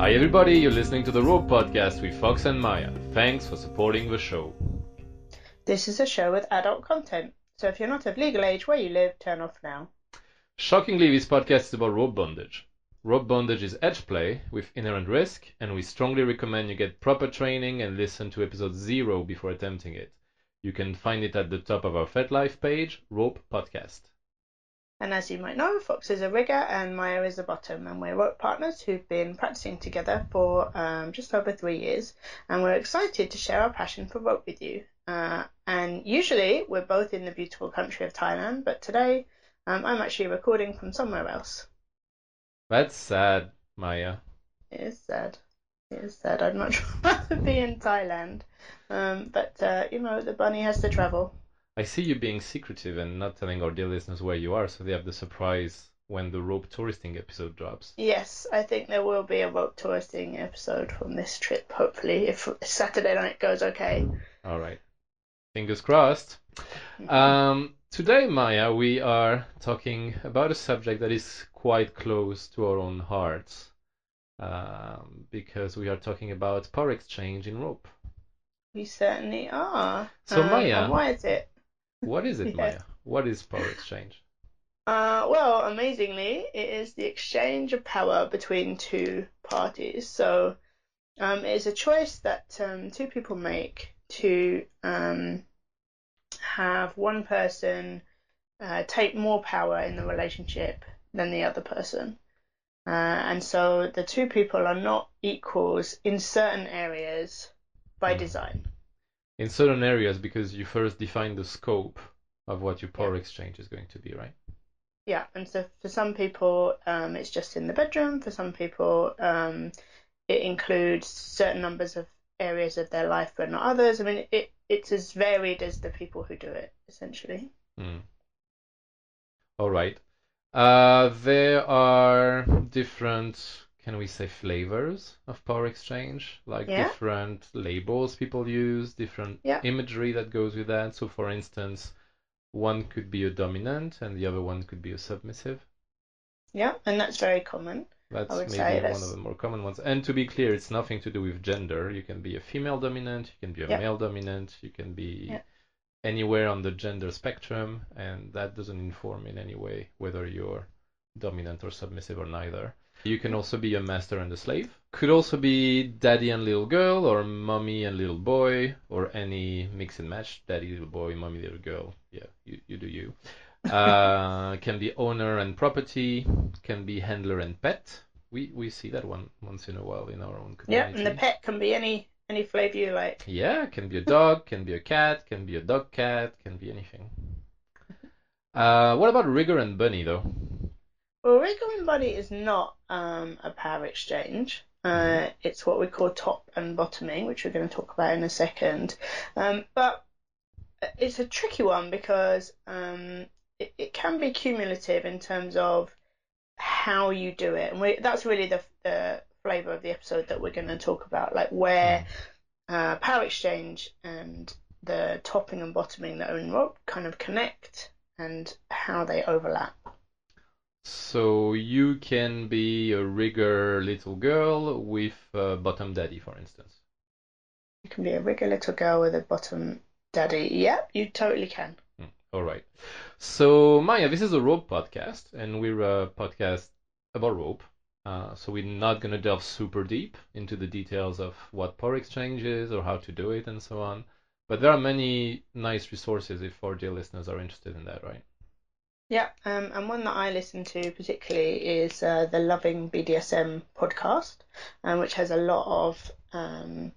Hi, everybody, you're listening to the Rope Podcast with Fox and Maya. Thanks for supporting the show. This is a show with adult content, so if you're not of legal age where you live, turn off now. Shockingly, this podcast is about rope bondage. Rope bondage is edge play with inherent risk, and we strongly recommend you get proper training and listen to episode zero before attempting it. You can find it at the top of our FetLife page, Rope Podcast. And as you might know, Fox is a rigger and Maya is a bottom, and we're rope partners who've been practicing together for um, just over three years, and we're excited to share our passion for rope with you. Uh, and usually we're both in the beautiful country of Thailand, but today um, I'm actually recording from somewhere else. That's sad, Maya. It is sad. It is sad. I'd much rather be in Thailand. Um, but, uh, you know, the bunny has to travel. I see you being secretive and not telling our dear listeners where you are, so they have the surprise when the rope touristing episode drops. Yes, I think there will be a rope touristing episode from this trip, hopefully, if Saturday night goes okay. All right. Fingers crossed. Um, today, Maya, we are talking about a subject that is quite close to our own hearts um, because we are talking about power exchange in rope. We certainly are. So, Um, Maya- why is it? What is it. Maya? What is power exchange? Uh, well, amazingly, it is the exchange of power between two parties. So, um, it is a choice that um, two people make to um, have one person uh, take more power in the relationship than the other person. Uh, and so the two people are not equals in certain areas by Mm. design. In certain areas, because you first define the scope of what your power exchange is going to be, right? Yeah, and so for some people, um, it's just in the bedroom. For some people, um, it includes certain numbers of areas of their life, but not others. I mean, it it's as varied as the people who do it, essentially. Mm. All right. Uh, there are different, can we say, flavors of power exchange, like Yeah. different labels people use, different Yeah. imagery that goes with that. So, for instance, one could be a dominant and the other one could be a submissive. Yeah, and that's very common. That's maybe say one that's- of the more common ones. And to be clear, it's nothing to do with gender. You can be a female dominant, you can be a Yeah. male dominant, you can be anywhere on the gender spectrum, and that doesn't inform in any way whether you're dominant or submissive or neither. You can also be a master and a slave. Could also be daddy and little girl, or mommy and little boy, or any mix and match daddy, little boy, mommy, little girl. Yeah, you, you do you. Uh, can be owner and property, can be handler and pet. We we see that one once in a while in our own community. Yeah, and the pet can be any any flavor you like. Yeah, can be a dog, can be a cat, can be a dog cat, can be anything. Uh, what about Rigger and Bunny though? Well, Rigger and Bunny is not um, a power exchange. Uh, it's what we call top and bottoming, which we're going to talk about in a second. Um, but it's a tricky one because um, it, it can be cumulative in terms of how you do it, and we, that's really the, the flavour of the episode that we're going to talk about, like where uh, power exchange and the topping and bottoming that are in rope kind of connect and how they overlap. So you can be a Rigger little girl with a bottom daddy, for instance. You can be a rigger little girl with a bottom daddy. Yep, you totally can. All right. So Maya, this is a rope podcast, and we're a podcast about rope. Uh, so we're not gonna delve super deep into the details of what power exchange is or how to do it and so on. But there are many nice resources if our dear listeners are interested in that, right? Yeah, um, and one that I listen to particularly is uh, the Loving BDSM podcast, um, which has a lot of um,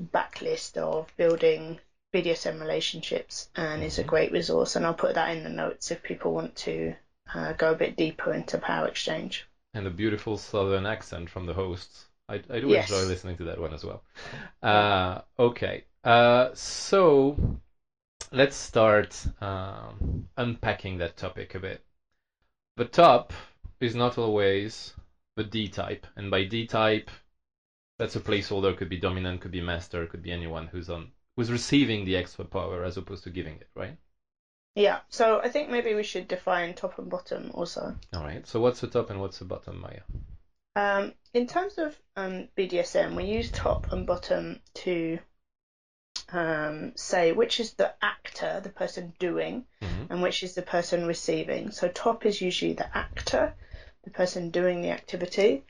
backlist of building BDSM relationships, and is a Mhm. great resource. And I'll put that in the notes if people want to uh, go a bit deeper into power exchange. And a beautiful southern accent from the hosts. I, I do Yes. enjoy listening to that one as well. Uh, okay. Uh, so let's start um, unpacking that topic a bit. The top is not always the D type, and by D type, that's a placeholder. Could be dominant, could be master, could be anyone who's on who's receiving the extra power as opposed to giving it, right? Yeah, so I think maybe we should define top and bottom also. All right. So what's the top and what's the bottom, Maya? Um, in terms of um, BDSM, we use top and bottom to um, say which is the actor, the person doing, Mhm. and which is the person receiving. So top is usually the actor, the person doing the activity,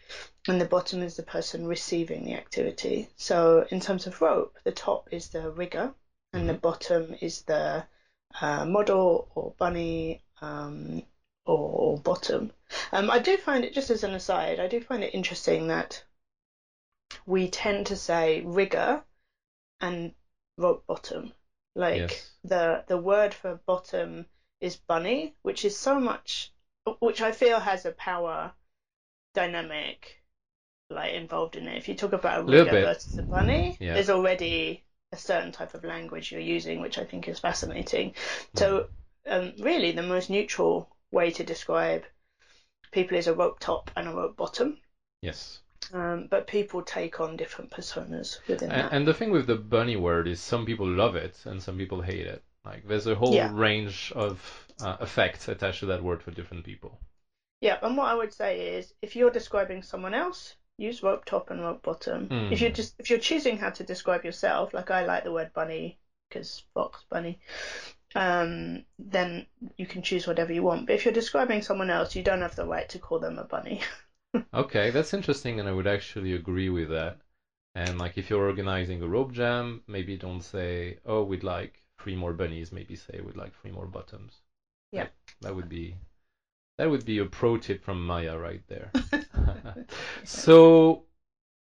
and the bottom is the person receiving the activity. So in terms of rope, the top is the rigger, and the bottom is the uh, model or bunny um, or, or bottom. Um, I do find it, just as an aside, I do find it interesting that we tend to say rigger and rope bottom. Like Yes. the the word for bottom is bunny, which is so much, which I feel has a power dynamic like involved in it. If you talk about a bit. versus a bunny, Yeah. there's already a certain type of language you're using, which I think is fascinating. So, um, really, the most neutral way to describe people is a rope top and a rope bottom. Yes. Um, but people take on different personas within And, that. and the thing with the bunny word is some people love it and some people hate it. Like there's a whole Yeah. range of uh, effects attached to that word for different people. Yeah, and what I would say is, if you're describing someone else, use rope top and rope bottom. Mm. If you're just if you're choosing how to describe yourself, like I like the word bunny because fox bunny, um, then you can choose whatever you want. But if you're describing someone else, you don't have the right to call them a bunny. Okay, that's interesting, and I would actually agree with that. And like, if you're organizing a rope jam, maybe don't say, "Oh, we'd like three more bunnies." Maybe say, "We'd like three more bottoms." Yeah. That, that would be that would be a pro tip from Maya right there. so,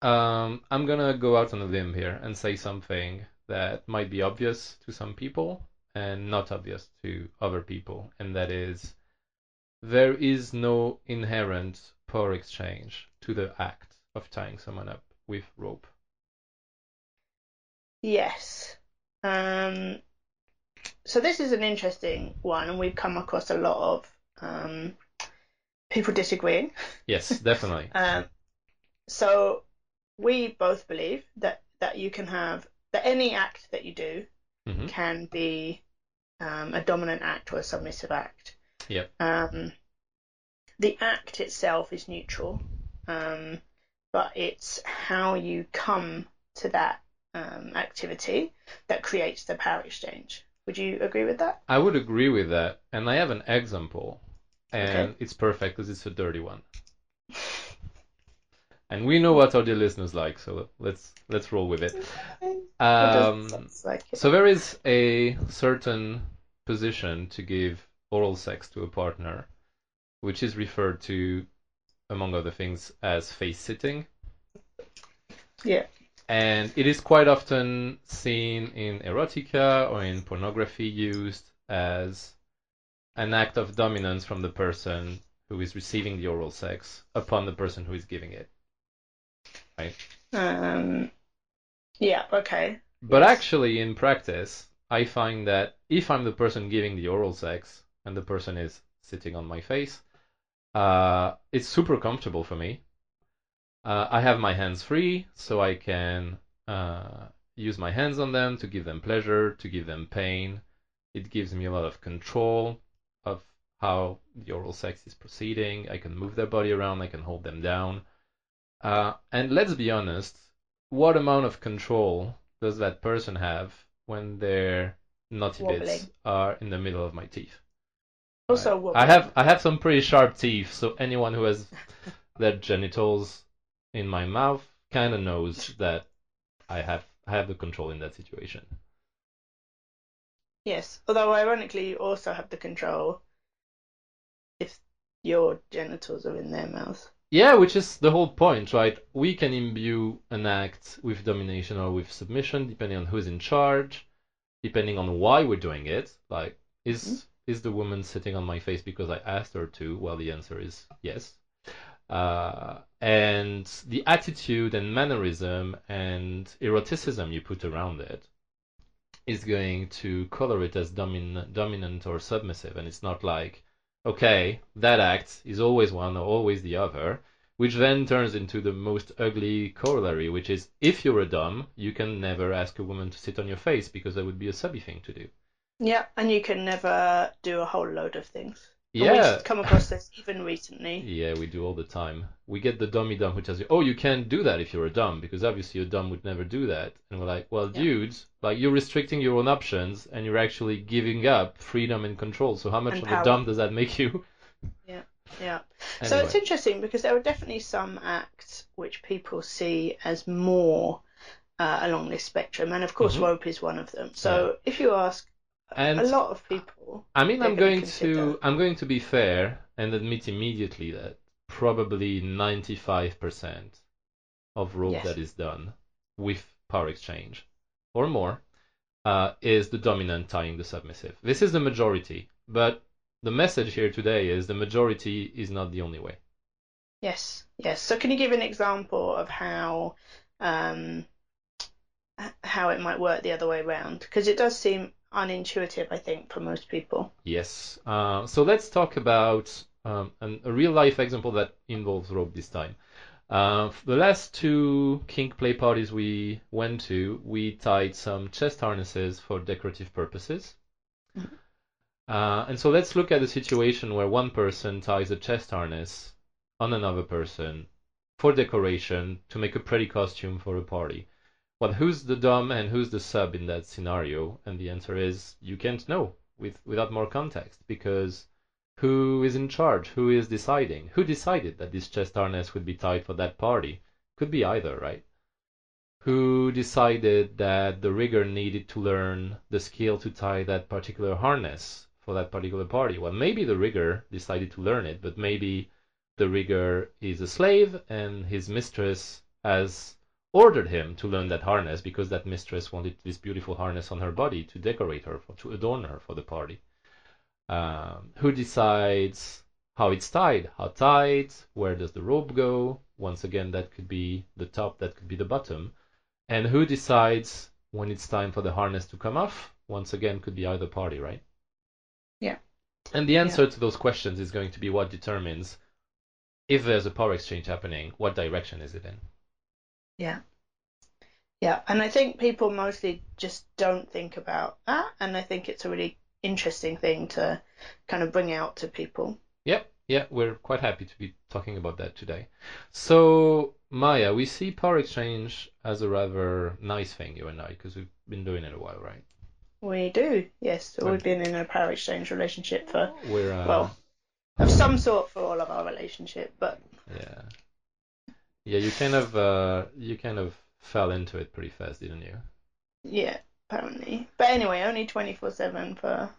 um, I'm gonna go out on a limb here and say something that might be obvious to some people and not obvious to other people, and that is there is no inherent power exchange to the act of tying someone up with rope. Yes. Um, so this is an interesting one, and we've come across a lot of um, people disagreeing. Yes, definitely. Um, so we both believe that that you can have that any act that you do Mhm. can be um, a dominant act or a submissive act. Yep. The act itself is neutral, um, but it's how you come to that um, activity that creates the power exchange. Would you agree with that? I would agree with that, and I have an example, and Okay. it's perfect because it's a dirty one. And we know what our dear listeners like, so let's let's roll with it. Um, like it. So there is a certain position to give oral sex to a partner, which is referred to, among other things, as face sitting. Yeah. And it is quite often seen in erotica or in pornography used as an act of dominance from the person who is receiving the oral sex upon the person who is giving it. Right? Um, yeah. Okay. But Yes. actually, in practice, I find that if I'm the person giving the oral sex and the person is sitting on my face, uh, it's super comfortable for me. Uh, I have my hands free, so I can uh, use my hands on them to give them pleasure, to give them pain. It gives me a lot of control of how the oral sex is proceeding. I can move their body around, I can hold them down. Uh, and let's be honest, what amount of control does that person have when their naughty bits are in the middle of my teeth? Also, I have I have some pretty sharp teeth, so anyone who has their genitals in my mouth kind of knows that I have I have the control in that situation. Yes, although ironically, you also have the control if your genitals are in their mouth. Yeah, which is the whole point, right? We can imbue an act with domination or with submission, depending on who's in charge, depending on why we're doing it. Like, is mm-hmm. Is the woman sitting on my face because I asked her to? Well, the answer is yes. Uh, and the attitude and mannerism and eroticism you put around it is going to color it as domin- dominant or submissive. And it's not like, okay, that act is always one or always the other, which then turns into the most ugly corollary, which is if you're a dom, you can never ask a woman to sit on your face because that would be a subby thing to do. Yeah, and you can never do a whole load of things. Yeah. We've come across this even recently. Yeah, we do all the time. We get the dummy dom who tells you, "Oh, you can't do that if you're a dom, because obviously a dom would never do that." And we're like, "Well, Yeah. dudes, like you're restricting your own options, and you're actually giving up freedom and control. So how much And of power. a dom does that make you?" Yeah. Yeah. So it's interesting because there are definitely some acts which people see as more uh, along this spectrum, and of course, Mhm. rope is one of them. So if you ask And a lot of people, I mean, I'm consider- to I'm going to be fair and admit immediately that probably 95% of rope Yes. that is done with power exchange or more uh, is the dominant tying the submissive. This is the majority, but the message here today is the majority is not the only way. yes, yes. So can you give an example of how um, how it might work the other way around? Because it does seem unintuitive, I think, for most people. Yes. Uh, so let's talk about um, an, a real life example that involves rope this time. Uh, the last two kink play parties we went to, we tied some chest harnesses for decorative purposes. Mhm. Uh, and so let's look at a situation where one person ties a chest harness on another person for decoration to make a pretty costume for a party. Well, who's the dom and who's the sub in that scenario? And the answer is you can't know with without more context because who is in charge? Who is deciding? Who decided that this chest harness would be tied for that party? Could be either, right? Who decided that the rigger needed to learn the skill to tie that particular harness for that particular party? Well, maybe the rigger decided to learn it, but maybe the rigger is a slave and his mistress has ordered him to learn that harness because that mistress wanted this beautiful harness on her body to decorate her, for, to adorn her for the party. Um, who decides how it's tied? How tight? Where does the rope go? Once again, that could be the top, that could be the bottom. And who decides when it's time for the harness to come off? Once again, could be either party, right? Yeah. And the answer to those questions is going to be what determines if there's a power exchange happening, what direction is it in? Yeah. Yeah, and I think people mostly just don't think about that, and I think it's a really interesting thing to kind of bring out to people. Yep, yeah, we're quite happy to be talking about that today. So, Maya, we see power exchange as a rather nice thing, you and I, because we've been doing it a while, right? We do, yes. Right. We've been in a power exchange relationship for, We're uh, well, of some sort for all of our relationship, but yeah, yeah. You kind of uh, you kind of fell into it pretty fast, didn't you? yeah, apparently. But anyway, only 24 7 for a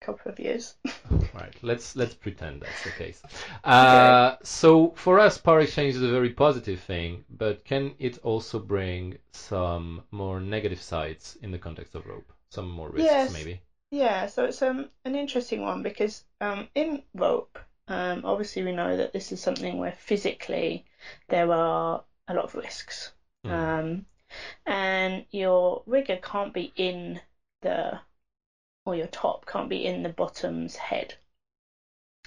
couple of years. Right. Let's let's pretend that's the case. Uh, So for us, power exchange is a very positive thing, but can it also bring some more negative sides in the context of rope? Some more risks, Yes. maybe. Yeah, so it's um, an interesting one because um, in rope, um, obviously we know that this is something where physically there are a lot of risks. Hmm. Um, and your rigger can't be in the, or your top can't be in the bottom's head.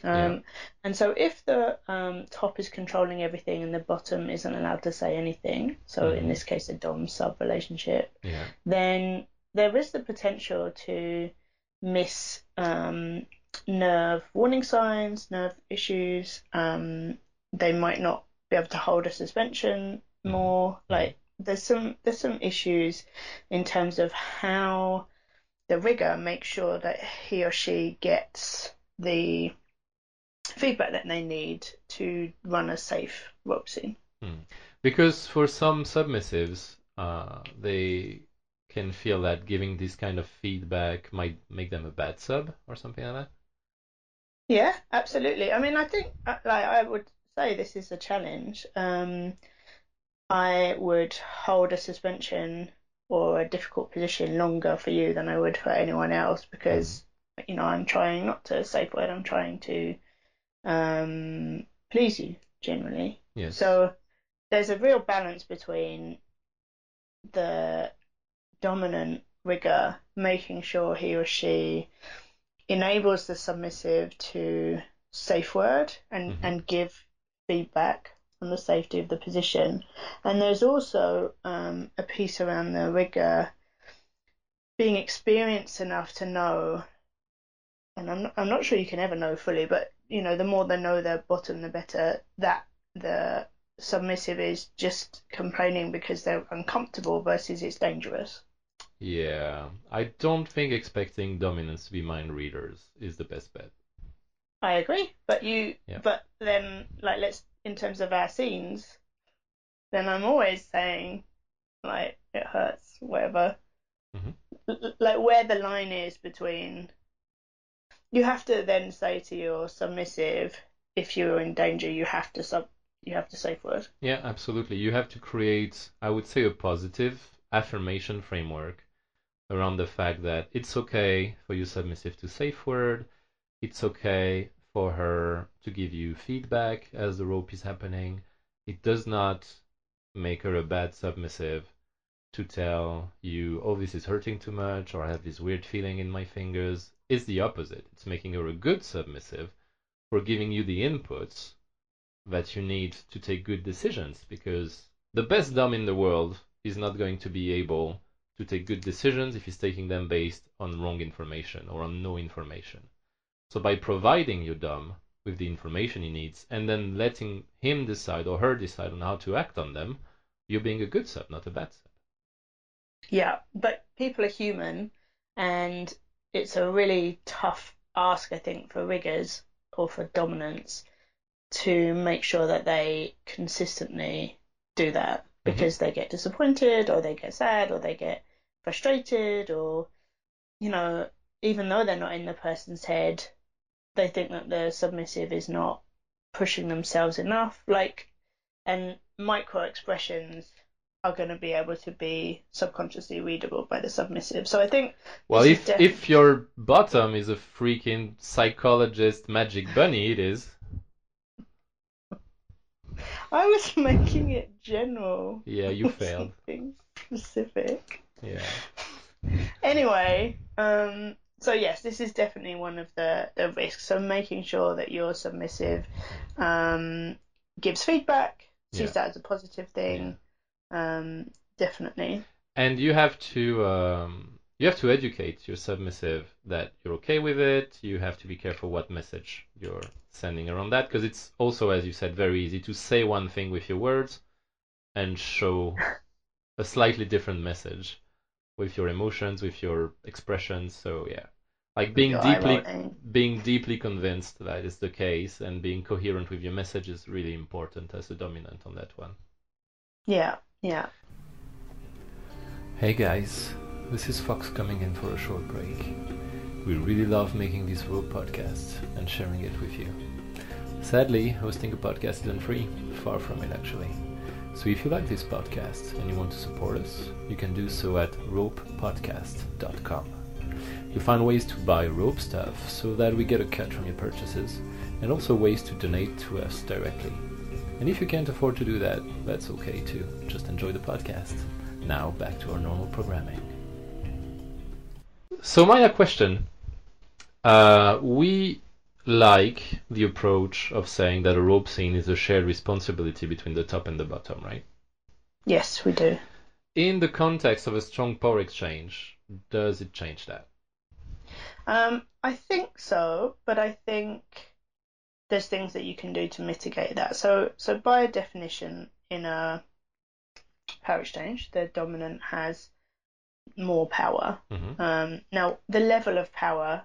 Um, Yeah. And so if the um, top is controlling everything and the bottom isn't allowed to say anything, so in Mhm. this case a dom sub relationship, Yeah. then there is the potential to miss um, nerve warning signs, nerve issues. Um, they might not be able to hold a suspension more. Like there's some there's some issues in terms of how the rigger makes sure that he or she gets the feedback that they need to run a safe rope scene. Because for some submissives, uh, they can feel that giving this kind of feedback might make them a bad sub or something like that. Yeah, absolutely. I mean, I think uh, like I would say this is a challenge. Um, I would hold a suspension or a difficult position longer for you than I would for anyone else because you know I'm trying not to safe word. I'm trying to um, please you generally. Yes. So there's a real balance between the dominant rigger making sure he or she enables the submissive to safe word and, Mhm. and give feedback on the safety of the position. And there's also um, a piece around the rigger being experienced enough to know and I'm not, I'm not sure you can ever know fully, but you know, the more they know their bottom, the better. That the submissive is just complaining because they're uncomfortable versus it's dangerous. Yeah, I don't think expecting dominants to be mind readers is the best bet. I agree, but you, Yeah. but then, like, let's in terms of our scenes, then I'm always saying, like, it hurts, whatever. Mhm. L- l- like where the line is between. You have to then say to your submissive, if you're in danger, you have to sub, you have to safe word. Yeah, absolutely. You have to create, I would say, a positive affirmation framework around the fact that it's okay for you submissive to safe word. It's okay for her to give you feedback as the rope is happening. It does not make her a bad submissive to tell you, oh, this is hurting too much, or I have this weird feeling in my fingers. It's the opposite. It's making her a good submissive for giving you the inputs that you need to take good decisions because the best dom in the world is not going to be able to take good decisions if he's taking them based on wrong information or on no information. So by providing your dom with the information he needs and then letting him decide or her decide on how to act on them, you're being a good sub, not a bad sub. Yeah, but people are human, and it's a really tough ask, I think, for riggers or for dominants to make sure that they consistently do that mm-hmm. because they get disappointed or they get sad or they get frustrated or, you know, even though they're not in the person's head, they think that the submissive is not pushing themselves enough. Like, and micro expressions are going to be able to be subconsciously readable by the submissive. So I think Well, if def- if your bottom is a freaking psychologist magic bunny, it is. I was making it general. Yeah, you failed. Something specific. Yeah. Anyway, um, so yes, this is definitely one of the, the risks. So making sure that your submissive um, gives feedback, sees Yeah. that as a positive thing. Um, definitely. And you have to um, you have to educate your submissive that you're okay with it. You have to be careful what message you're sending around that because it's also, as you said, very easy to say one thing with your words and show a slightly different message with your emotions, with your expressions. So yeah, like being Your deeply rolling. being deeply convinced that is the case and being coherent with your message is really important as a dominant on that one. Yeah, yeah. Hey guys, this is Fox coming in for a short break. We really love making these rope podcasts and sharing it with you. Sadly, hosting a podcast isn't free, far from it actually. So if you like this podcast and you want to support us, you can do so at ropepodcast.com. You'll find ways to buy rope stuff so that we get a cut from your purchases, and also ways to donate to us directly. And if you can't afford to do that, that's okay too. Just enjoy the podcast. Now back to our normal programming. So Maya, question. Uh, we like the approach of saying that a rope scene is a shared responsibility between the top and the bottom, right? Yes, we do. In the context of a strong power exchange, does it change that? Um, I think so, but I think there's things that you can do to mitigate that. So, so by definition, in a power exchange, the dominant has more power. hmm Um, now, the level of power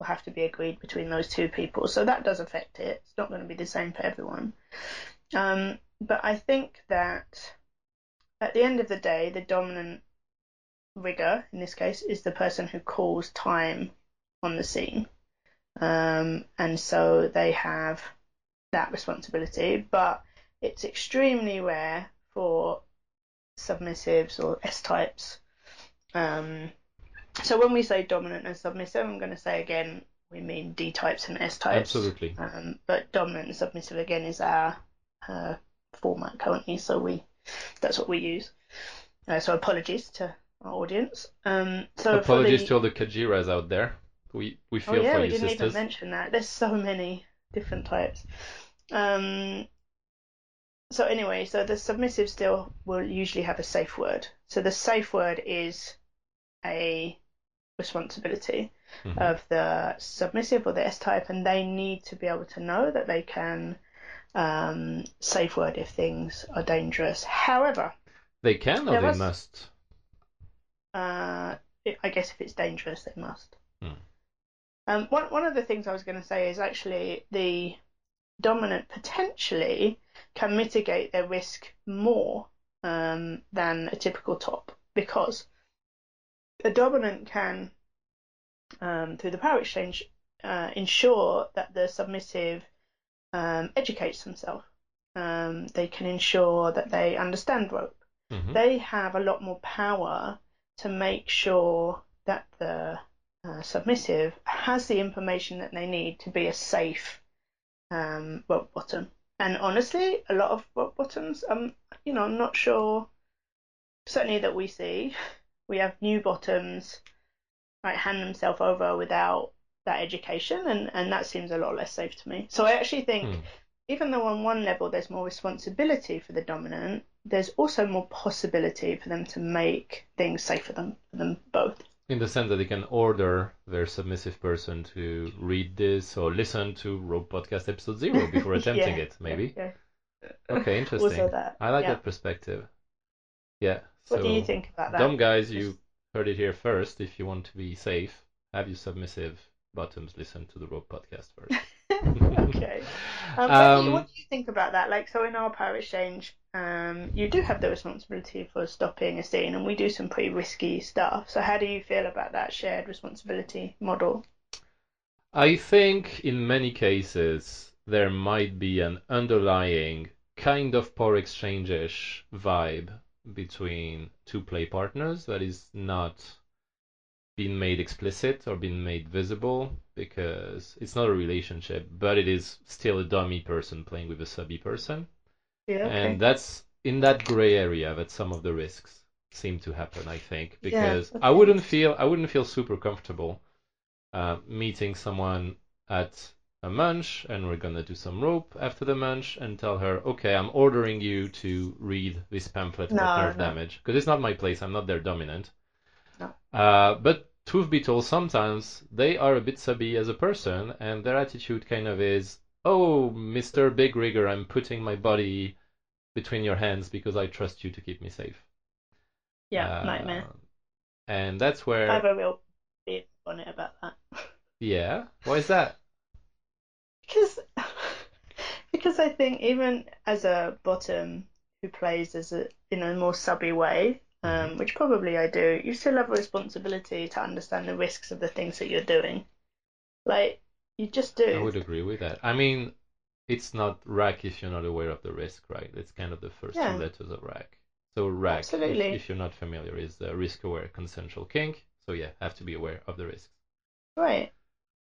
will have to be agreed between those two people, so that does affect it. It's not going to be the same for everyone. Um, but I think that at the end of the day, the dominant rigger, in this case, is the person who calls time on the scene. Um, and so they have that responsibility, but it's extremely rare for submissives or S types. Um, so when we say dominant and submissive, I'm going to say again, we mean D types and S types. Absolutely. Um, but dominant and submissive again is our uh, format currently, so we that's what we use. Uh, so apologies to our audience. Um, so Apologies the- to all the Kajiras out there. We we feel Oh yeah, for we you, didn't sisters. even mention that. There's so many different types. Um, so anyway, so the submissive still will usually have a safe word. So the safe word is a responsibility. Mhm. of the submissive or the S type, and they need to be able to know that they can um, safe word if things are dangerous. However, They can or they was- must. uh, it, I guess if it's dangerous, they must. Hmm. Um, one one of the things I was going to say is actually the dominant potentially can mitigate their risk more um, than a typical top because a dominant can, um, through the power exchange, uh, ensure that the submissive um, educates themselves. Um, they can ensure that they understand rope Mhm. they have a lot more power to make sure that the uh, submissive has the information that they need to be a safe um, rope bottom. And honestly, a lot of rope bottoms, um, you know, I'm not sure. Certainly that we see, we have new bottoms like hand themselves over without that education, and and that seems a lot less safe to me. So I actually think Hmm. even though on one level there's more responsibility for the dominant, there's also more possibility for them to make things safe for them, for them both. In the sense that they can order their submissive person to read this or listen to Rope Podcast episode zero before attempting Yeah, it, maybe. Yeah. Okay, interesting. I like yeah. that perspective. Yeah. What so, do you think about that? Dom guys, you heard it here first. If you want to be safe, have your submissive bottoms listen to the Rope Podcast first. okay. Um, Becky, Um, what do you think about that? Like, so in our power exchange, um, you do have the responsibility for stopping a scene, and we do some pretty risky stuff. So, how do you feel about that shared responsibility model? I think in many cases there might be an underlying kind of power exchange-ish vibe between two play partners that is not been made explicit or been made visible because it's not a relationship, but it is still a dummy person playing with a subby person. Yeah. Okay. And that's in that gray area that some of the risks seem to happen, I think, Yeah, because I wouldn't feel I wouldn't feel super comfortable uh, meeting someone at a munch and we're gonna do some rope after the munch and tell her, okay, I'm ordering you to read this pamphlet about No, nerve no. damage because it's not my place. I'm not their dominant. No. Uh, but truth be told, sometimes they are a bit subby as a person, and their attitude kind of is, "Oh, Mister Big Rigger, I'm putting my body between your hands because I trust you to keep me safe." yeah. Uh, nightmare. And that's where I have a real beef on it about that. yeah. Why is that? Because because I think even as a bottom who plays as a in a more subby way, um, which probably I do, you still have a responsibility to understand the risks of the things that you're doing. Like you just do. I would agree with that. I mean, it's not rack if you're not aware of the risk, right? It's kind of the first Yeah. two letters of rack. So rack, if, Absolutely. if you're not familiar, is the risk-aware consensual kink. So yeah, have to be aware of the risks. Right.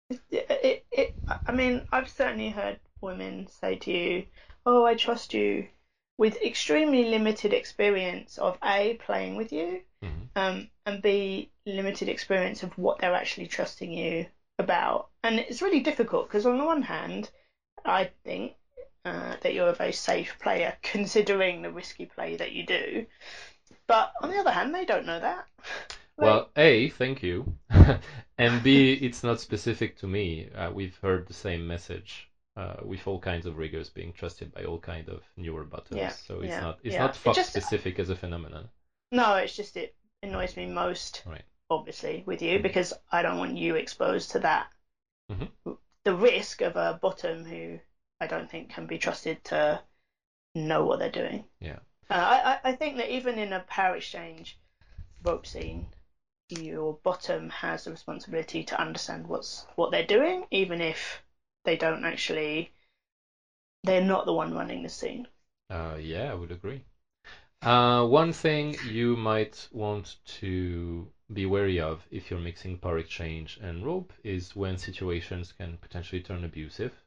It, it, it, I mean, I've certainly heard women say to you, "Oh, I trust you," with extremely limited experience of a playing with you, Mhm. um, and b limited experience of what they're actually trusting you about. And it's really difficult because on the one hand, I think uh, that you're a very safe player considering the risky play that you do, but on the other hand, they don't know that. Like, Well, A, thank you. and B, it's not specific to me. Uh, we've heard the same message uh, with all kinds of riggers being trusted by all kind of newer buttons. Yeah, so it's yeah, not it's yeah. not It just- specific as a phenomenon. No, it's just it annoys me most, Right. obviously, with you because I don't want you exposed to that. Mhm. The risk of a bottom who I don't think can be trusted to know what they're doing. Yeah. Uh, I I think that even in a power exchange rope scene, your bottom has the responsibility to understand what's what they're doing, even if they don't actually. They're not the one running the scene. Uh, yeah, I would agree. Uh, one thing you might want to be wary of if you're mixing power exchange and rope is when situations can potentially turn abusive.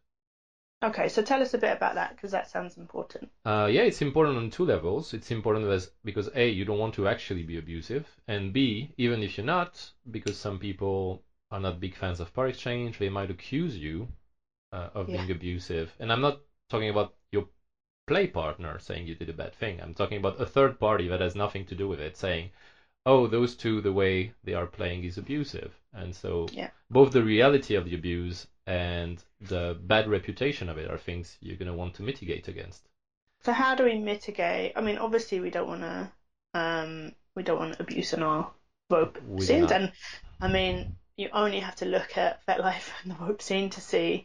Okay, so tell us a bit about that because that sounds important. Uh, yeah, it's important on two levels. It's important as because A, you don't want to actually be abusive, and B, even if you're not, because some people are not big fans of power exchange, they might accuse you uh, of Yeah. being abusive. And I'm not talking about your play partner saying you did a bad thing. I'm talking about a third party that has nothing to do with it saying, "Oh, those two, the way they are playing is abusive," And so Yeah. both the reality of the abuse and the bad reputation of it are things you're going to want to mitigate against. So how do we mitigate? I mean, obviously we don't want to um, we don't want abuse in our rope We scenes, and I mean you only have to look at FetLife and the rope scene to see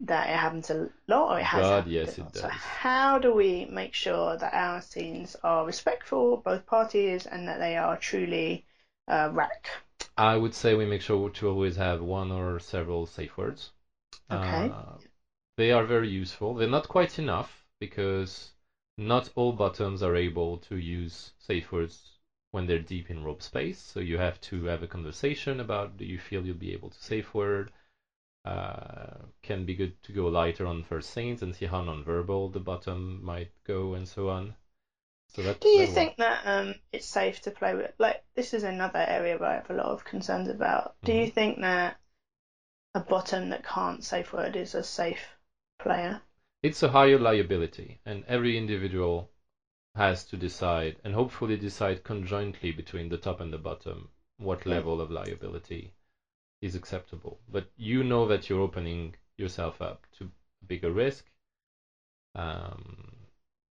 that it happens a lot, or it has. God, yes, it lot. So does. how do we make sure that our scenes are respectful, both parties, and that they are truly uh, rack? I would say we make sure to always have one or several safe words. Okay. Uh, they are very useful. They're not quite enough because not all bottoms are able to use safe words when they're deep in rope space. So you have to have a conversation about do you feel you'll be able to safe word. Uh, can be good to go lighter on first scenes and see how nonverbal the bottom might go and so on. So that, Do you think that um, it's safe to play with? Like, this is another area where I have a lot of concerns about. Do Mm-hmm. you think that a bottom that can't safe word is a safe player? it's a higher liability, and every individual has to decide, and hopefully decide conjointly between the top and the bottom, what Yeah. level of liability is acceptable. But you know that you're opening yourself up to bigger risk. Um,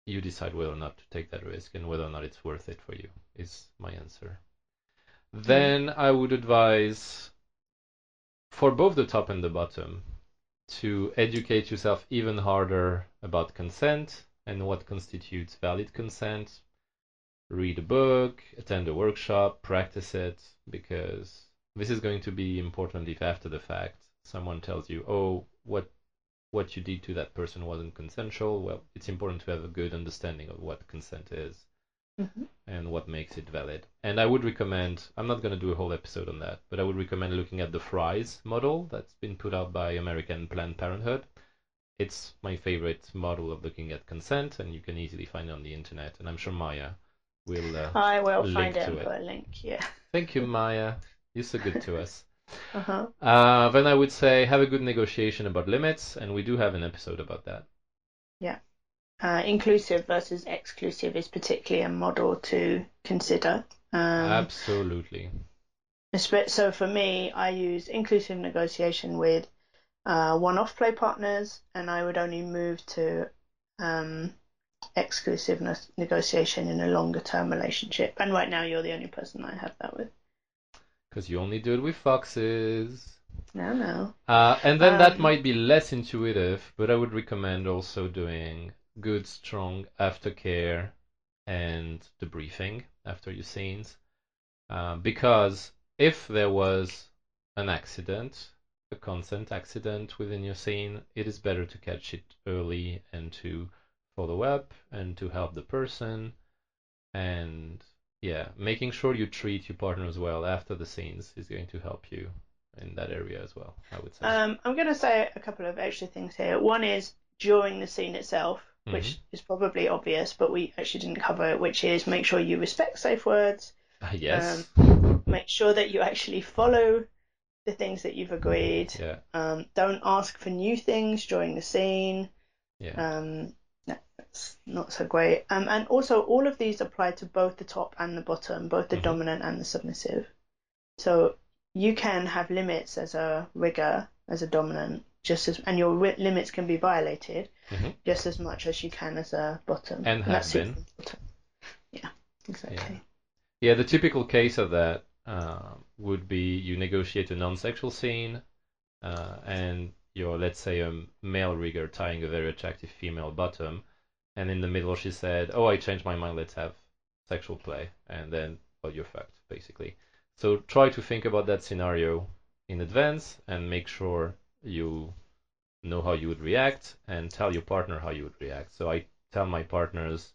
you decide whether or not to take that risk and whether or not it's worth it for you, is my answer. Mm-hmm. Then I would advise for both the top and the bottom to educate yourself even harder about consent and what constitutes valid consent. Read a book, attend a workshop, practice it, because this is going to be important if after the fact someone tells you, oh, what what you did to that person wasn't consensual. Well, it's important to have a good understanding of what consent is Mm-hmm. and what makes it valid. And I would recommend, I'm not going to do a whole episode on that, but I would recommend looking at the FRIES model that's been put out by American Planned Parenthood. It's my favorite model of looking at consent, and you can easily find it on the internet. And I'm sure Maya will. Uh, I will Link find it and put a link. Yeah. thank you, Maya. You're so good to us. Uh huh. Uh, then I would say have a good negotiation about limits, and we do have an episode about that. Uh, inclusive versus exclusive is particularly a model to consider. Um, Absolutely. so for me, I use inclusive negotiation with uh, one-off play partners, and I would only move to um, exclusive ne- negotiation in a longer-term relationship. And right now, you're the only person I have that with. Because you only do it with foxes. No, no. Uh, and then that Um, might be less intuitive, but I would recommend also doing good, strong aftercare and debriefing after your scenes. Uh, because if there was an accident, a consent accident within your scene, it is better to catch it early and to follow up and to help the person. And yeah, making sure you treat your partners well after the scenes is going to help you in that area as well, I would say. Um, I'm going to say a couple of extra things here. One is during the scene itself, Mm-hmm. which is probably obvious, but we actually didn't cover it, which is make sure you respect safe words, yes. make sure that you actually follow the things that you've agreed. yeah. Um, don't ask for new things during the scene. Yeah. Um, that's not so great. Um, and also, all of these apply to both the top and the bottom, both the Mhm. dominant and the submissive. So you can have limits as a rigger, as a dominant, just as, and your ri- limits can be violated Mhm. just as much as you can as a bottom. And have that's super been. Yeah, exactly. Yeah, the typical case of that uh, would be you negotiate a non-sexual scene, uh, and you're, let's say, a male rigger tying a very attractive female bottom, and in the middle she said, "Oh, I changed my mind. Let's have sexual play," and then, well, you're fucked, basically. So try to think about that scenario in advance and make sure you know how you would react and tell your partner how you would react. So I tell my partners,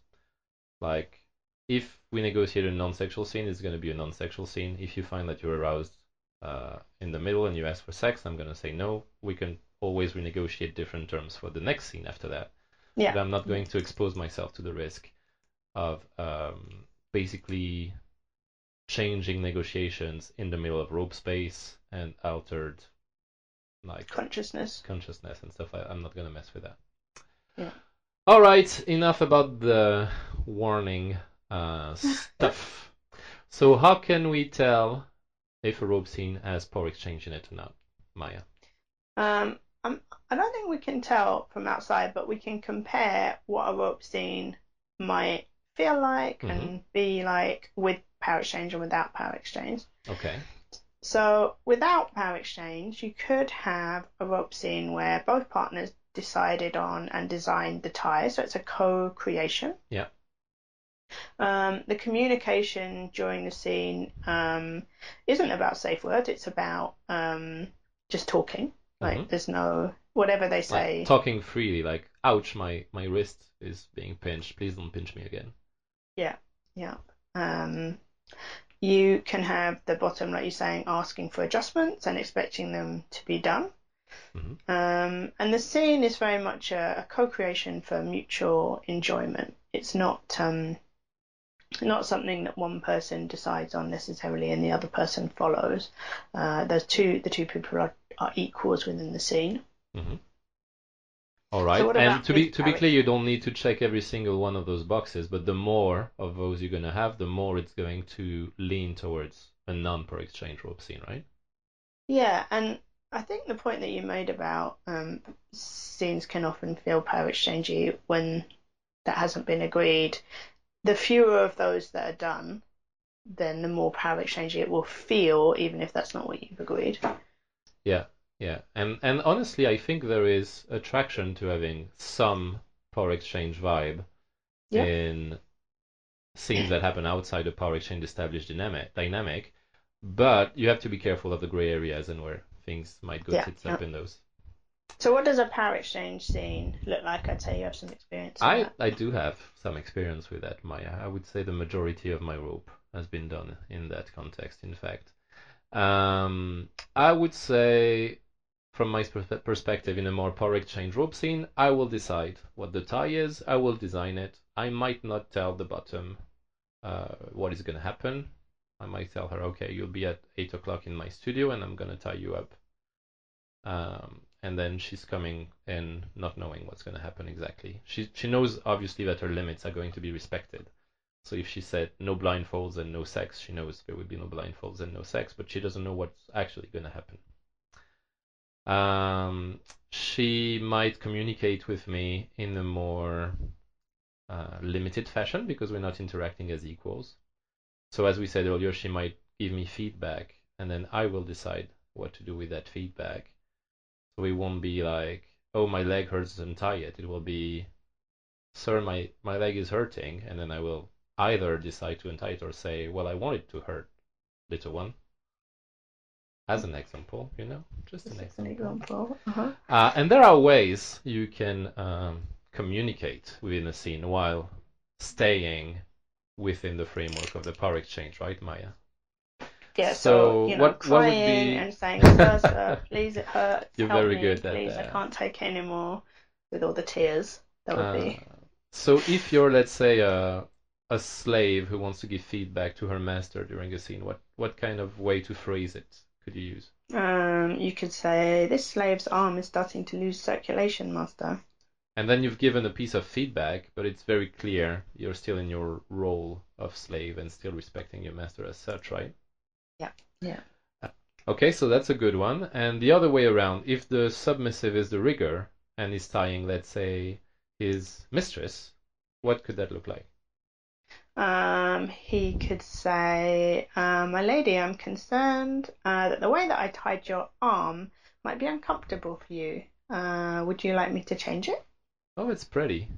like, if we negotiate a non-sexual scene, it's going to be a non-sexual scene. If you find that you're aroused uh, in the middle and you ask for sex, I'm going to say no. We can always renegotiate different terms for the next scene after that. Yeah. But I'm not going to expose myself to the risk of um, basically changing negotiations in the middle of rope space and altered like Consciousness. consciousness and stuff. I, I'm not gonna mess with that. Yeah. All right, enough about the warning uh, stuff. So how can we tell if a rope scene has power exchange in it or not, Maya? Um, I'm, I don't think we can tell from outside, but we can compare what a rope scene might feel like Mhm. and be like with power exchange and without power exchange. Okay. So without power exchange, you could have a rope scene where both partners decided on and designed the tie, so it's a co-creation. Yeah. Um, the communication during the scene um, isn't about safe words; it's about um, just talking. Like Mhm. there's no whatever they say. Like talking freely, like, ouch, my, my wrist is being pinched. Please don't pinch me again. Yeah. Yeah. Um, you can have the bottom, like you're saying, asking for adjustments and expecting them to be done. Mhm. Um, and the scene is very much a, a co-creation for mutual enjoyment. It's not um, not something that one person decides on necessarily and the other person follows. Uh, those two, the two people are, are equals within the scene. All right. what and to be to be clear, you don't need to check every single one of those boxes, but the more of those you're gonna have, the more it's going to lean towards a non-per exchange rope scene, right? Yeah, and I think the point that you made about um, scenes can often feel power exchangey when that hasn't been agreed. The fewer of those that are done, then the more power exchangey it will feel, even if that's not what you've agreed. Yeah. Yeah, and and honestly, I think there is attraction to having some power exchange vibe Yeah. in scenes that happen outside the power exchange established dynamic dynamic, but you have to be careful of the gray areas and where things might go Yeah, tits up in those. So, what does a power exchange scene look like? I'd say you have some experience. I, that. I do have some experience with that, Maya. I would say the majority of my rope has been done in that context, in fact. Um, I would say, from my perspe- perspective, in a more power exchange rope scene, I will decide what the tie is, I will design it. I might not tell the bottom uh, what is going to happen. I might tell her, okay, you'll be at 8 o'clock in my studio and I'm going to tie you up. Um, and then she's coming in not knowing what's going to happen exactly. She she knows obviously that her limits are going to be respected. So if she said no blindfolds and no sex, she knows there would be no blindfolds and no sex, but she doesn't know what's actually going to happen. Um, she might communicate with me in a more uh, limited fashion because we're not interacting as equals. So as we said earlier, she might give me feedback, and then I will decide what to do with that feedback. So it won't be like, oh, my leg hurts, untie it. It will be, sir, my, my leg is hurting, and then I will either decide to it or say, well, I want it to hurt, little one. As an example, you know, just an Just an example. example. Uh-huh. Uh, and there are ways you can um, communicate within a scene while staying within the framework of the power exchange, right, Maya? Yeah, So so, you know, what- what would crying be- and saying, sir, sir, please, it hurts. You're help very me, good at please, I can't take anymore with all the tears. That would be. Uh, so if you're, let's say, a a slave who wants to give feedback to her master during a scene, what what kind of way to phrase it could you use? Um, you could say, this slave's arm is starting to lose circulation, master. And then you've given a piece of feedback, but it's very clear you're still in your role of slave and still respecting your master as such, right? Yeah, yeah. Okay, so that's a good one. And the other way around, if the submissive is the rigger and is tying, let's say, his mistress, what could that look like? Um, he could say, uh, my lady, I'm concerned uh, that the way that I tied your arm might be uncomfortable for you. Uh, would you like me to change it? Oh, it's pretty.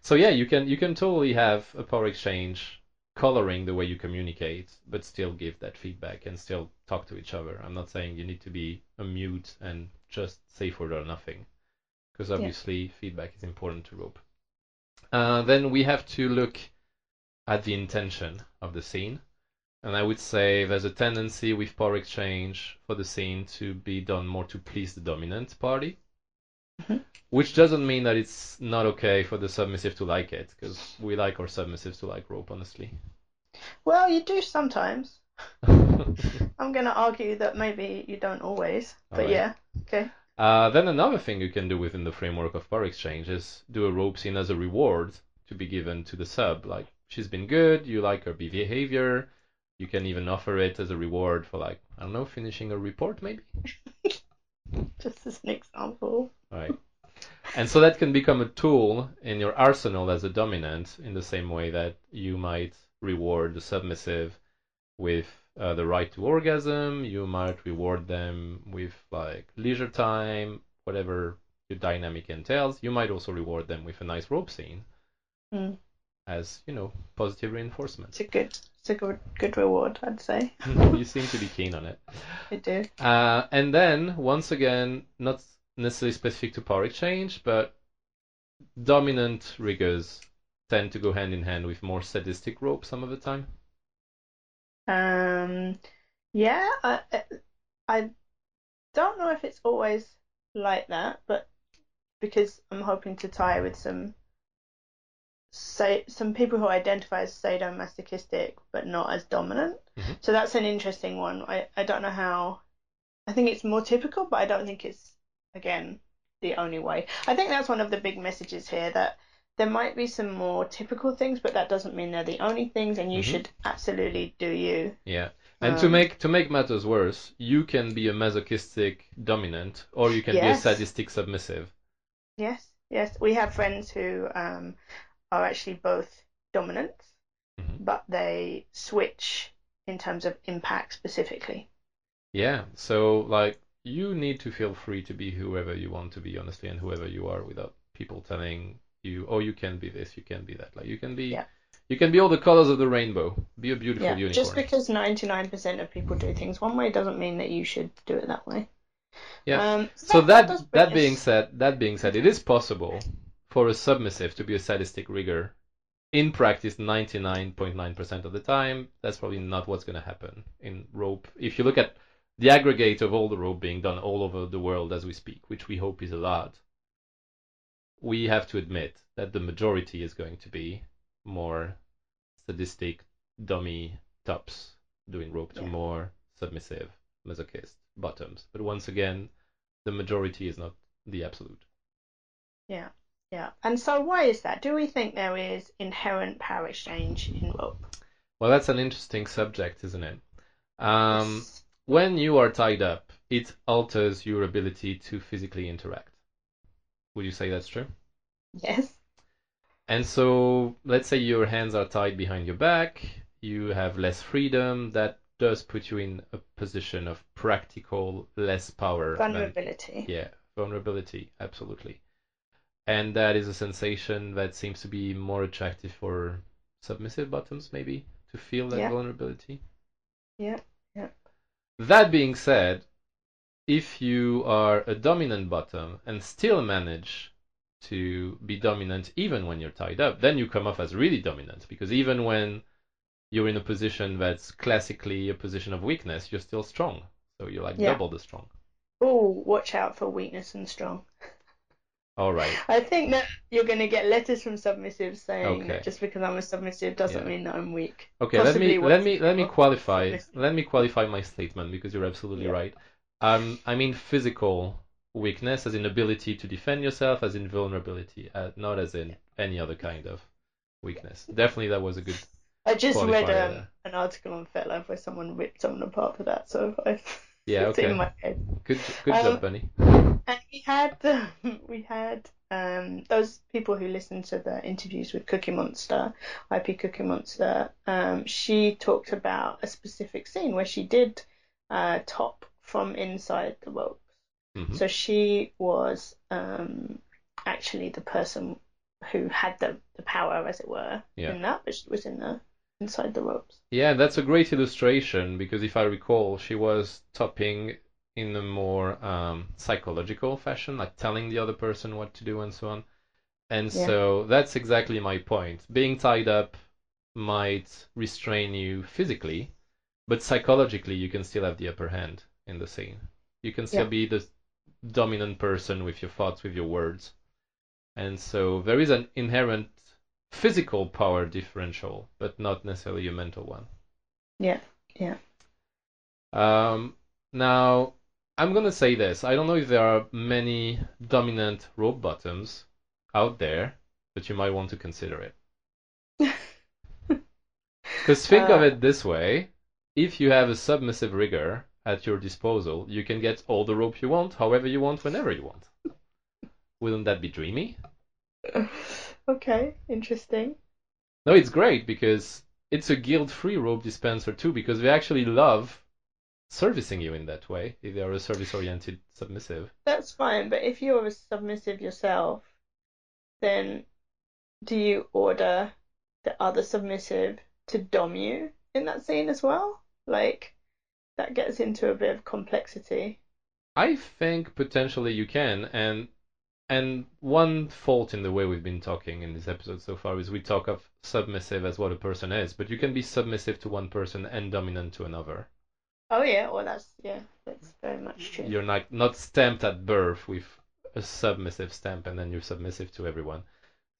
So yeah, you can you can totally have a power exchange coloring the way you communicate, but still give that feedback and still talk to each other. I'm not saying you need to be a mute and just say for or nothing, because obviously feedback is important to rope. Uh, then we have to look at the intention of the scene. And I would say there's a tendency with power exchange for the scene to be done more to please the dominant party. Mhm. Which doesn't mean that it's not okay for the submissive to like it, because we like our submissives to like rope, honestly. Well, you do sometimes. I'm going to argue that maybe you don't always. But Alright. yeah, okay. Uh, then another thing you can do within the framework of power exchange is do a rope scene as a reward to be given to the sub. Like she's been good, you like her behavior, You can even offer it as a reward for like I don't know, finishing a report maybe. Just as an example. Right. And so that can become a tool in your arsenal as a dominant in the same way that you might reward the submissive with uh, the right to orgasm, you might reward them with like leisure time, whatever your dynamic entails. You might also reward them with a nice rope scene Mm. As, you know, positive reinforcement. It's a good, it's a good, good reward, I'd say. you seem to be keen on it. I do. Uh, and then, once again, not necessarily specific to power exchange, but dominant riggers tend to go hand in hand with more sadistic rope some of the time. Um, yeah, I, I don't know if it's always like that, but because I'm hoping to tie with some say some people who identify as sadomasochistic but not as dominant. Mhm. So that's an interesting one. I, I don't know how. I think it's more typical, but I don't think it's again the only way. I think that's one of the big messages here that there might be some more typical things, but that doesn't mean they're the only things, and you Mhm. should absolutely do you. Yeah. And to Um, make to make matters worse, you can be a masochistic dominant or you can Yes. be a sadistic submissive. Yes, yes. We have friends who um, are actually both dominants, Mhm. but they switch in terms of impact specifically. Yeah. So like you need to feel free to be whoever you want to be honestly and whoever you are without people telling you oh you can be this, you can be that. Like you can be Yeah. you can be all the colors of the rainbow. Be a beautiful Yeah, unicorn. just because 99% of people do things one way doesn't mean that you should do it that way. Yeah. Um, So that does that, being said, that being said, it is possible for a submissive to be a sadistic rigger. In practice, 99.9% of the time, that's probably not what's going to happen in rope. If you look at the aggregate of all the rope being done all over the world as we speak, which we hope is a lot, we have to admit that the majority is going to be more sadistic, dommy tops doing rope to Yeah. more submissive, masochist bottoms. But once again, the majority is not the absolute. Yeah, yeah. And so why is that? Do we think there is inherent power exchange in rope? Well, that's an interesting subject, isn't it? Um, Yes. when you are tied up, it alters your ability to physically interact. Would you say that's true? Yes. And so, let's say your hands are tied behind your back, you have less freedom. That does put you in a position of practical less power. than- Vulnerability. yeah, vulnerability, absolutely. And that is a sensation that seems to be more attractive for submissive bottoms, maybe, to feel that Yeah. vulnerability. Yeah, yeah. That being said, if you are a dominant bottom and still manage to be dominant even when you're tied up, then you come off as really dominant because even when you're in a position that's classically a position of weakness, you're still strong. So you're like Yeah. double the strong. Oh, watch out for weakness and strong. All right. I think that you're going to get letters from submissives saying Okay. that just because I'm a submissive doesn't Yeah. mean that I'm weak. Okay, let me let me let me qualify let me qualify my statement because you're absolutely Yeah. right. Um, I mean physical weakness, as in ability to defend yourself, as in vulnerability, uh, not as in any other kind of weakness. Definitely, that was a good. I just read um, an article on FetLife where someone ripped someone apart for that, so I Yeah, it's in okay. my head. Good good Um, job, Bunny. And we had we had um, those people who listened to the interviews with Cookie Monster, IP Cookie Monster. Um, she talked about a specific scene where she did uh, top from inside the ropes. Mhm. So she was um, actually the person who had the, the power, as it were, Yeah. in that, but she was in the inside the ropes. Yeah, that's a great illustration because if I recall, she was topping in a more um, psychological fashion, like telling the other person what to do and so on. And Yeah. so that's exactly my point. Being tied up might restrain you physically, but psychologically you can still have the upper hand in the scene. You can still Yeah. be the dominant person with your thoughts, with your words. And so there is an inherent physical power differential, but not necessarily a mental one. Yeah, yeah. Um, now, I'm going to say this. I don't know if there are many dominant rope bottoms out there, but you might want to consider it. Because think of Uh, it this way if you have a submissive rigger at your disposal, you can get all the rope you want, however you want, whenever you want. Wouldn't that be dreamy? okay, interesting. No, it's great because it's a guilt-free rope dispenser too, because they actually love servicing you in that way if they are a service-oriented submissive. That's fine, but if you're a submissive yourself, then do you order the other submissive to dom you in that scene as well? Like, that gets into a bit of complexity. I think potentially you can, and and one fault in the way we've been talking in this episode so far is we talk of submissive as what a person is, but you can be submissive to one person and dominant to another. Oh yeah, well that's yeah, that's very much true. You're not not stamped at birth with a submissive stamp and then you're submissive to everyone.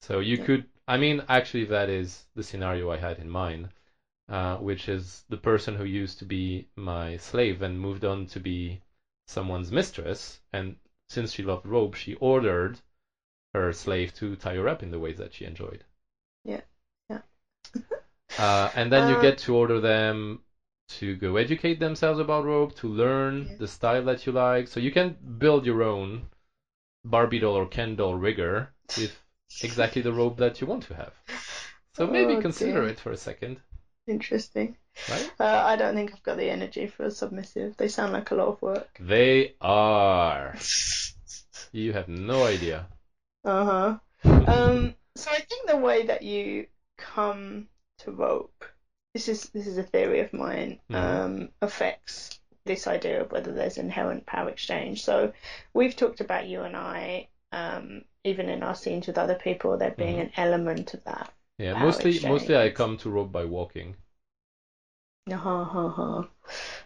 So you Yeah. could, I mean, actually that is the scenario I had in mind, uh, which is the person who used to be my slave and moved on to be someone's mistress, and since she loved rope, she ordered her slave to tie her up in the ways that she enjoyed. Yeah. Yeah. uh, and then you Uh, get to order them to go educate themselves about rope, to learn Yeah. the style that you like. So you can build your own Barbie doll or Ken doll rigger with exactly the rope that you want to have. So maybe Oh, consider dear. it for a second, Interesting. Right? Uh, I don't think I've got the energy for a submissive. They sound like a lot of work. They are. You have no idea. Uh huh. Um, so I think the way that you come to rope, this is this is a theory of mine, Mhm. um, affects this idea of whether there's inherent power exchange. So we've talked about you and I, um, even in our scenes with other people, there being Mhm. an element of that. Yeah, mostly mostly I come to rope by walking. Uh huh. huh, huh.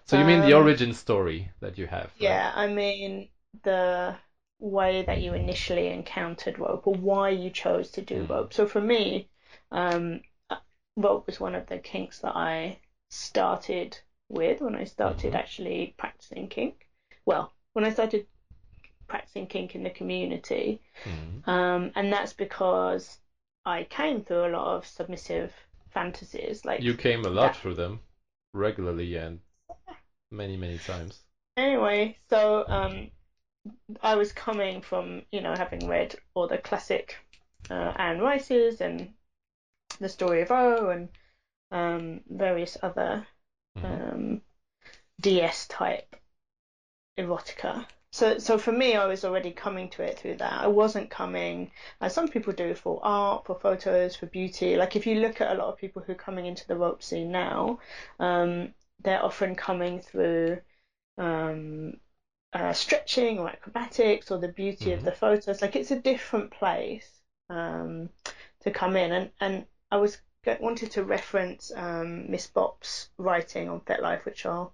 So you mean the Um, origin story that you have? right? Yeah, I mean the way that you initially encountered rope or why you chose to do Mhm. rope. So for me, um, uh, rope was one of the kinks that I started with when I started Mhm. actually practicing kink. Well, when I started practicing kink in the community, Mhm. um, and that's because I came through a lot of submissive fantasies, like You came a lot that- through them regularly and many many times. Anyway, so um, I was coming from, you know, having read all the classic uh, Anne Rice's and The Story of O and um, various other Mhm. um, DS type erotica. So, so for me, I was already coming to it through that. I wasn't coming, as some people do, for art, for photos, for beauty. Like if you look at a lot of people who are coming into the rope scene now, um, they're often coming through um, uh, stretching or acrobatics or the beauty of Mhm. the photos. Like it's a different place um, to come in. And, and I was wanted to reference um, Miss Bop's writing on FetLife, which I'll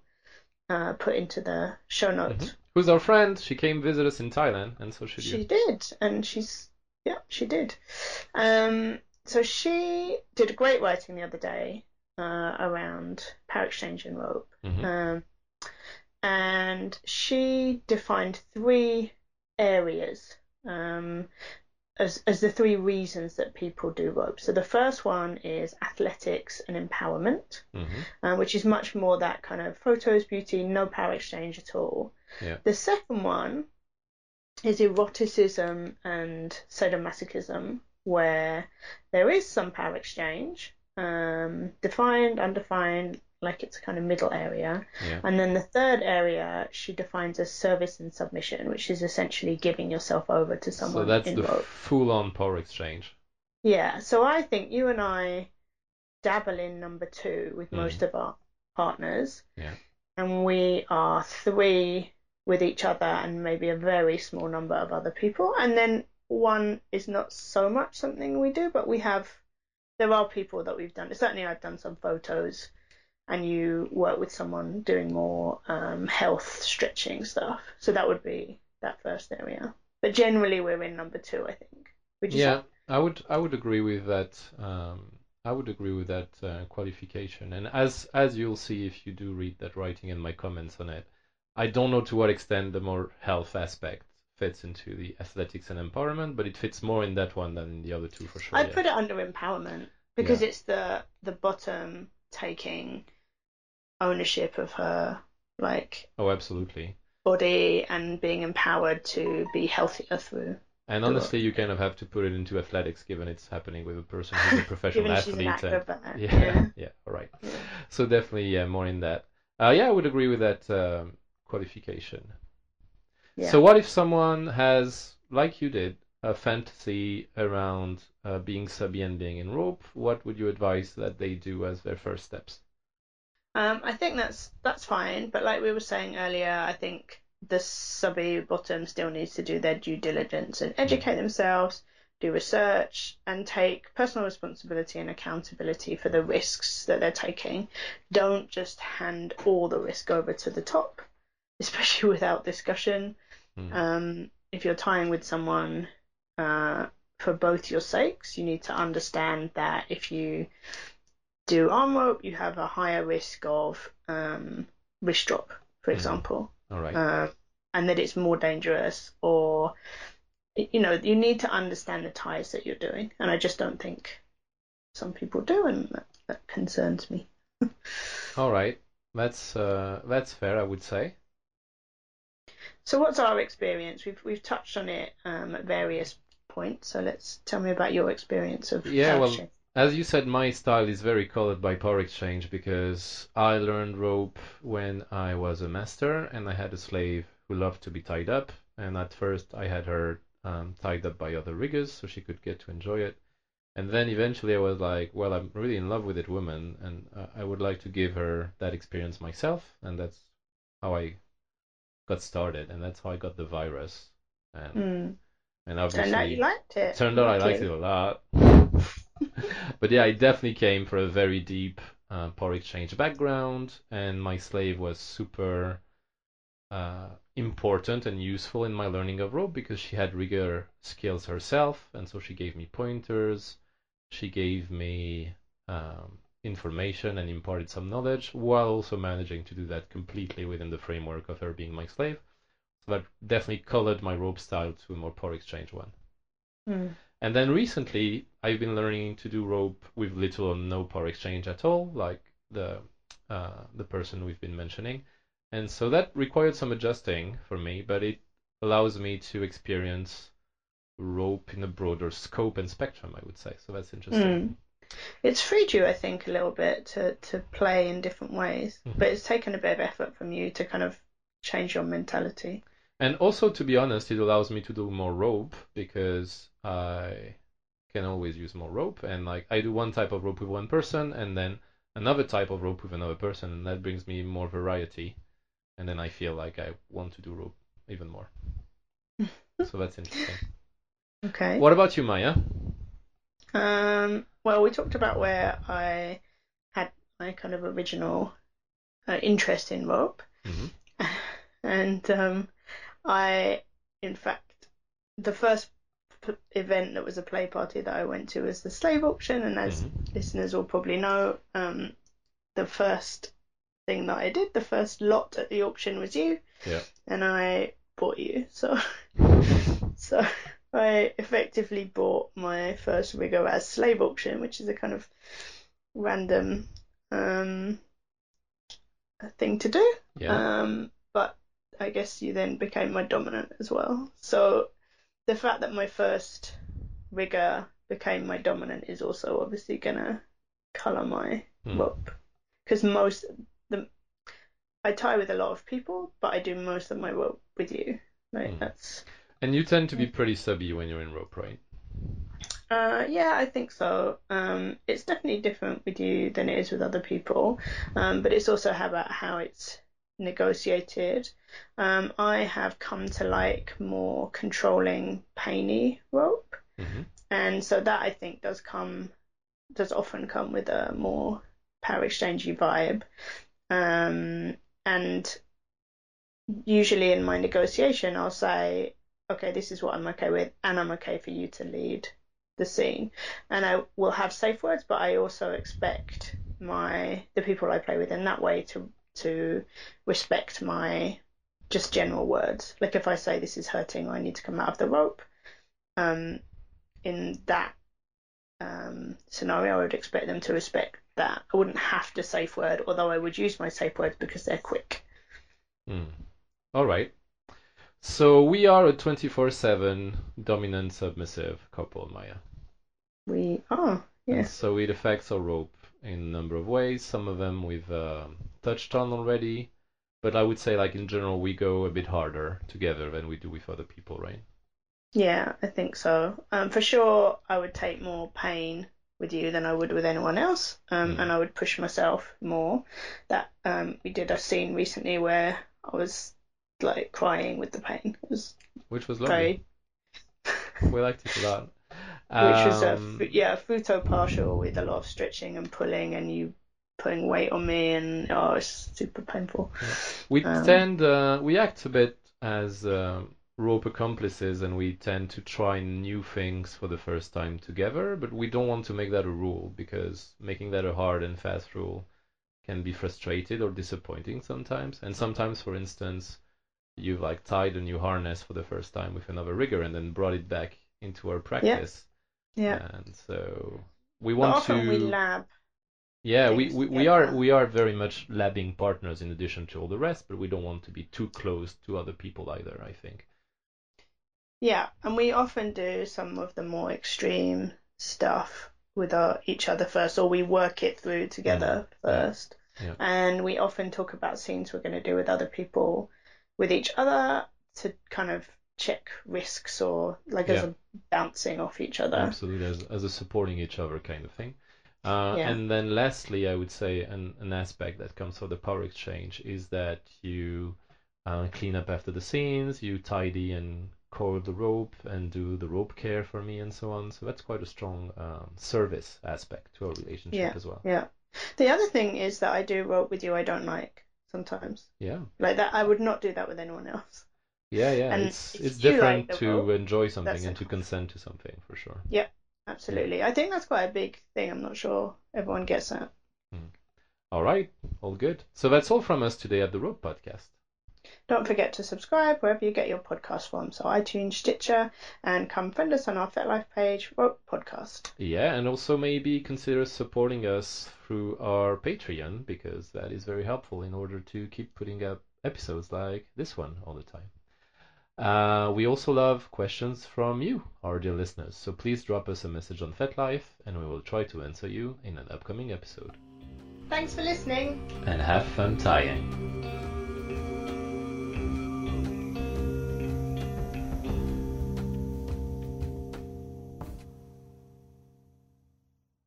uh, put into the show notes. Mhm. Who's our friend? She came visit us in Thailand, and so should She you. did, and she's yeah, she did. Um, so she did a great writing the other day uh, around power exchange and rope, Mhm. um, and she defined three areas um, as as the three reasons that people do rope. So the first one is athletics and empowerment, Mhm. uh, which is much more that kind of photos, beauty, no power exchange at all. Yeah. The second one is eroticism and sadomasochism, where there is some power exchange, um, defined, undefined, like it's a kind of middle area. Yeah. And then the third area she defines as service and submission, which is essentially giving yourself over to someone So that's the full-on power exchange. Yeah, so I think you and I dabble in number two with Mhm. most of our partners. Yeah. And we are three with each other and maybe a very small number of other people. And then one is not so much something we do, but we have, there are people that we've done. Certainly, I've done some photos and you work with someone doing more um, health stretching stuff. So that would be that first area. But generally, we're in number two, I think. Would you Yeah, say? I would I would agree with that. Um, I would agree with that uh, qualification. And as as you'll see if you do read that writing and my comments on it, I don't know to what extent the more health aspect fits into the athletics and empowerment, but it fits more in that one than in the other two for sure. I'd yeah. put it under empowerment because Yeah. it's the the bottom taking ownership of her like Oh, absolutely. body and being empowered to be healthier through. And honestly, you kind of have to put it into athletics, given it's happening with a person who's a professional Given she's an athlete. and- yeah, Yeah. yeah, all right. Yeah. So definitely, yeah, more in that. Uh, yeah, I would agree with that um, qualification. Yeah. So what if someone has, like you did, a fantasy around uh, being subby and being in rope? What would you advise that they do as their first steps? Um, I think that's that's fine, but like we were saying earlier, I think the subby bottom still needs to do their due diligence and educate themselves, do research, and take personal responsibility and accountability for the risks that they're taking. Don't just hand all the risk over to the top, especially without discussion. Hmm. Um, if you're tying with someone uh, for both your sakes, you need to understand that if you do arm rope, you have a higher risk of um, wrist drop, for Mhm. example, All right. um, and that it's more dangerous, or you know, you need to understand the ties that you're doing, and I just don't think some people do, and that, that concerns me. All right. That's uh, that's fair, I would say. So, what's our experience? We've we've touched on it um, at various points. So, let's tell me about your experience of Yeah, well. As you said, my style is very colored by power exchange because I learned rope when I was a master and I had a slave who loved to be tied up. And at first, I had her um, tied up by other riggers so she could get to enjoy it. And then eventually, I was like, well, I'm really in love with that woman and uh, I would like to give her that experience myself. And that's how I got started. And that's how I got the virus. And, Mm. and obviously, Turned out you liked it. Turned out I liked it a lot. but yeah, I definitely came from a very deep uh, power exchange background, and my slave was super uh, important and useful in my learning of rope because she had rigger skills herself, and so she gave me pointers. She gave me um, information and imparted some knowledge while also managing to do that completely within the framework of her being my slave. So that definitely colored my rope style to a more power exchange one. Mm. And then recently, I've been learning to do rope with little or no power exchange at all, like the uh, the person we've been mentioning. And so that required some adjusting for me, but it allows me to experience rope in a broader scope and spectrum, I would say. So that's interesting. Mm. It's freed you, I think, a little bit to, to play in different ways, Mhm. but it's taken a bit of effort from you to kind of change your mentality. And also, to be honest, it allows me to do more rope because I can always use more rope. And like I do one type of rope with one person, and then another type of rope with another person, and that brings me more variety. And then I feel like I want to do rope even more. so that's interesting. Okay. What about you, Maya? Um, well, we talked about where I had my kind of original uh, interest in rope, Mhm. and um, I, in fact, the first p- event that was a play party that I went to was the slave auction, and as Mhm. listeners will probably know, um, the first thing that I did, the first lot at the auction was you, Yeah. and I bought you. So, so I effectively bought my first rigger as slave auction, which is a kind of random um, thing to do. Yeah. Um, but I guess you then became my dominant as well. So the fact that my first rigger became my dominant is also obviously gonna colour my Hmm. rope because most the I tie with a lot of people, but I do most of my rope with you. Like Hmm. that's And you tend to be pretty subby when you're in rope, right? Uh, yeah, I think so. Um, it's definitely different with you than it is with other people, um, but it's also about how it's negotiated. Um, I have come to like more controlling, painy rope, hmm and so that I think does come, does often come with a more power exchangey vibe. Um, and usually in my negotiation, I'll say, okay, this is what I'm okay with, and I'm okay for you to lead the scene. And I will have safe words, but I also expect my the people I play with in that way to to respect my just general words. Like if I say this is hurting or I need to come out of the rope, um, in that um, scenario, I would expect them to respect that I wouldn't have to safe word, although I would use my safe words because they're quick. Hmm. All right. So we are a 24/7 dominant submissive couple, Maya. We are, yes. so it affects our rope in a number of ways. Some of them um touched on already, but I would say like in general we go a bit harder together than we do with other people, right? Yeah, I think so. Um, for sure, I would take more pain with you than I would with anyone else, um, Mm. and I would push myself more. That um, we did a scene recently where I was like crying with the pain. It was Which was lovely. very, We liked it a lot. which was a Um, yeah a futo partial with a lot of stretching and pulling, and you putting weight on me, and oh, it's super painful. We Um, tend, uh, we act a bit as um rope accomplices, and we tend to try new things for the first time together. But we don't want to make that a rule because making that a hard and fast rule can be frustrated or disappointing sometimes. And sometimes, for instance, you've like tied a new harness for the first time with another rigger and then brought it back into our practice. Yeah, yeah. And so we but want often to. we lab. Yeah, we, we, we are we are very much labbing partners in addition to all the rest, but we don't want to be too close to other people either, I think. Yeah, and we often do some of the more extreme stuff with our, each other first, or we work it through together Mm, yeah, first. yeah. And we often talk about scenes we're going to do with other people, with each other to kind of check risks or like as a bouncing off each other. Absolutely, as as a supporting each other kind of thing. Uh, Yeah. And then lastly, I would say an, an aspect that comes from the power exchange is that you uh, clean up after the scenes, you tidy and coil the rope and do the rope care for me and so on. So that's quite a strong um, service aspect to our relationship Yeah. as well. Yeah. The other thing is that I do rope with you I don't like sometimes. Yeah. Like that, I would not do that with anyone else. Yeah, yeah, And it's it's different like to rope, enjoy something and to consent to something for sure. Absolutely. I think that's quite a big thing. I'm not sure everyone gets that. Hmm. All right, all good. So that's all from us today at the Rope Podcast. Don't forget to subscribe wherever you get your podcast from, so iTunes, Stitcher, and come friend us on our FetLife page, Rope Podcast. Yeah, and also maybe consider supporting us through our Patreon because that is very helpful in order to keep putting up episodes like this one all the time. Uh, we also love questions from you, our dear listeners. So please drop us a message on FetLife and we will try to answer you in an upcoming episode. Thanks for listening. And have fun tying.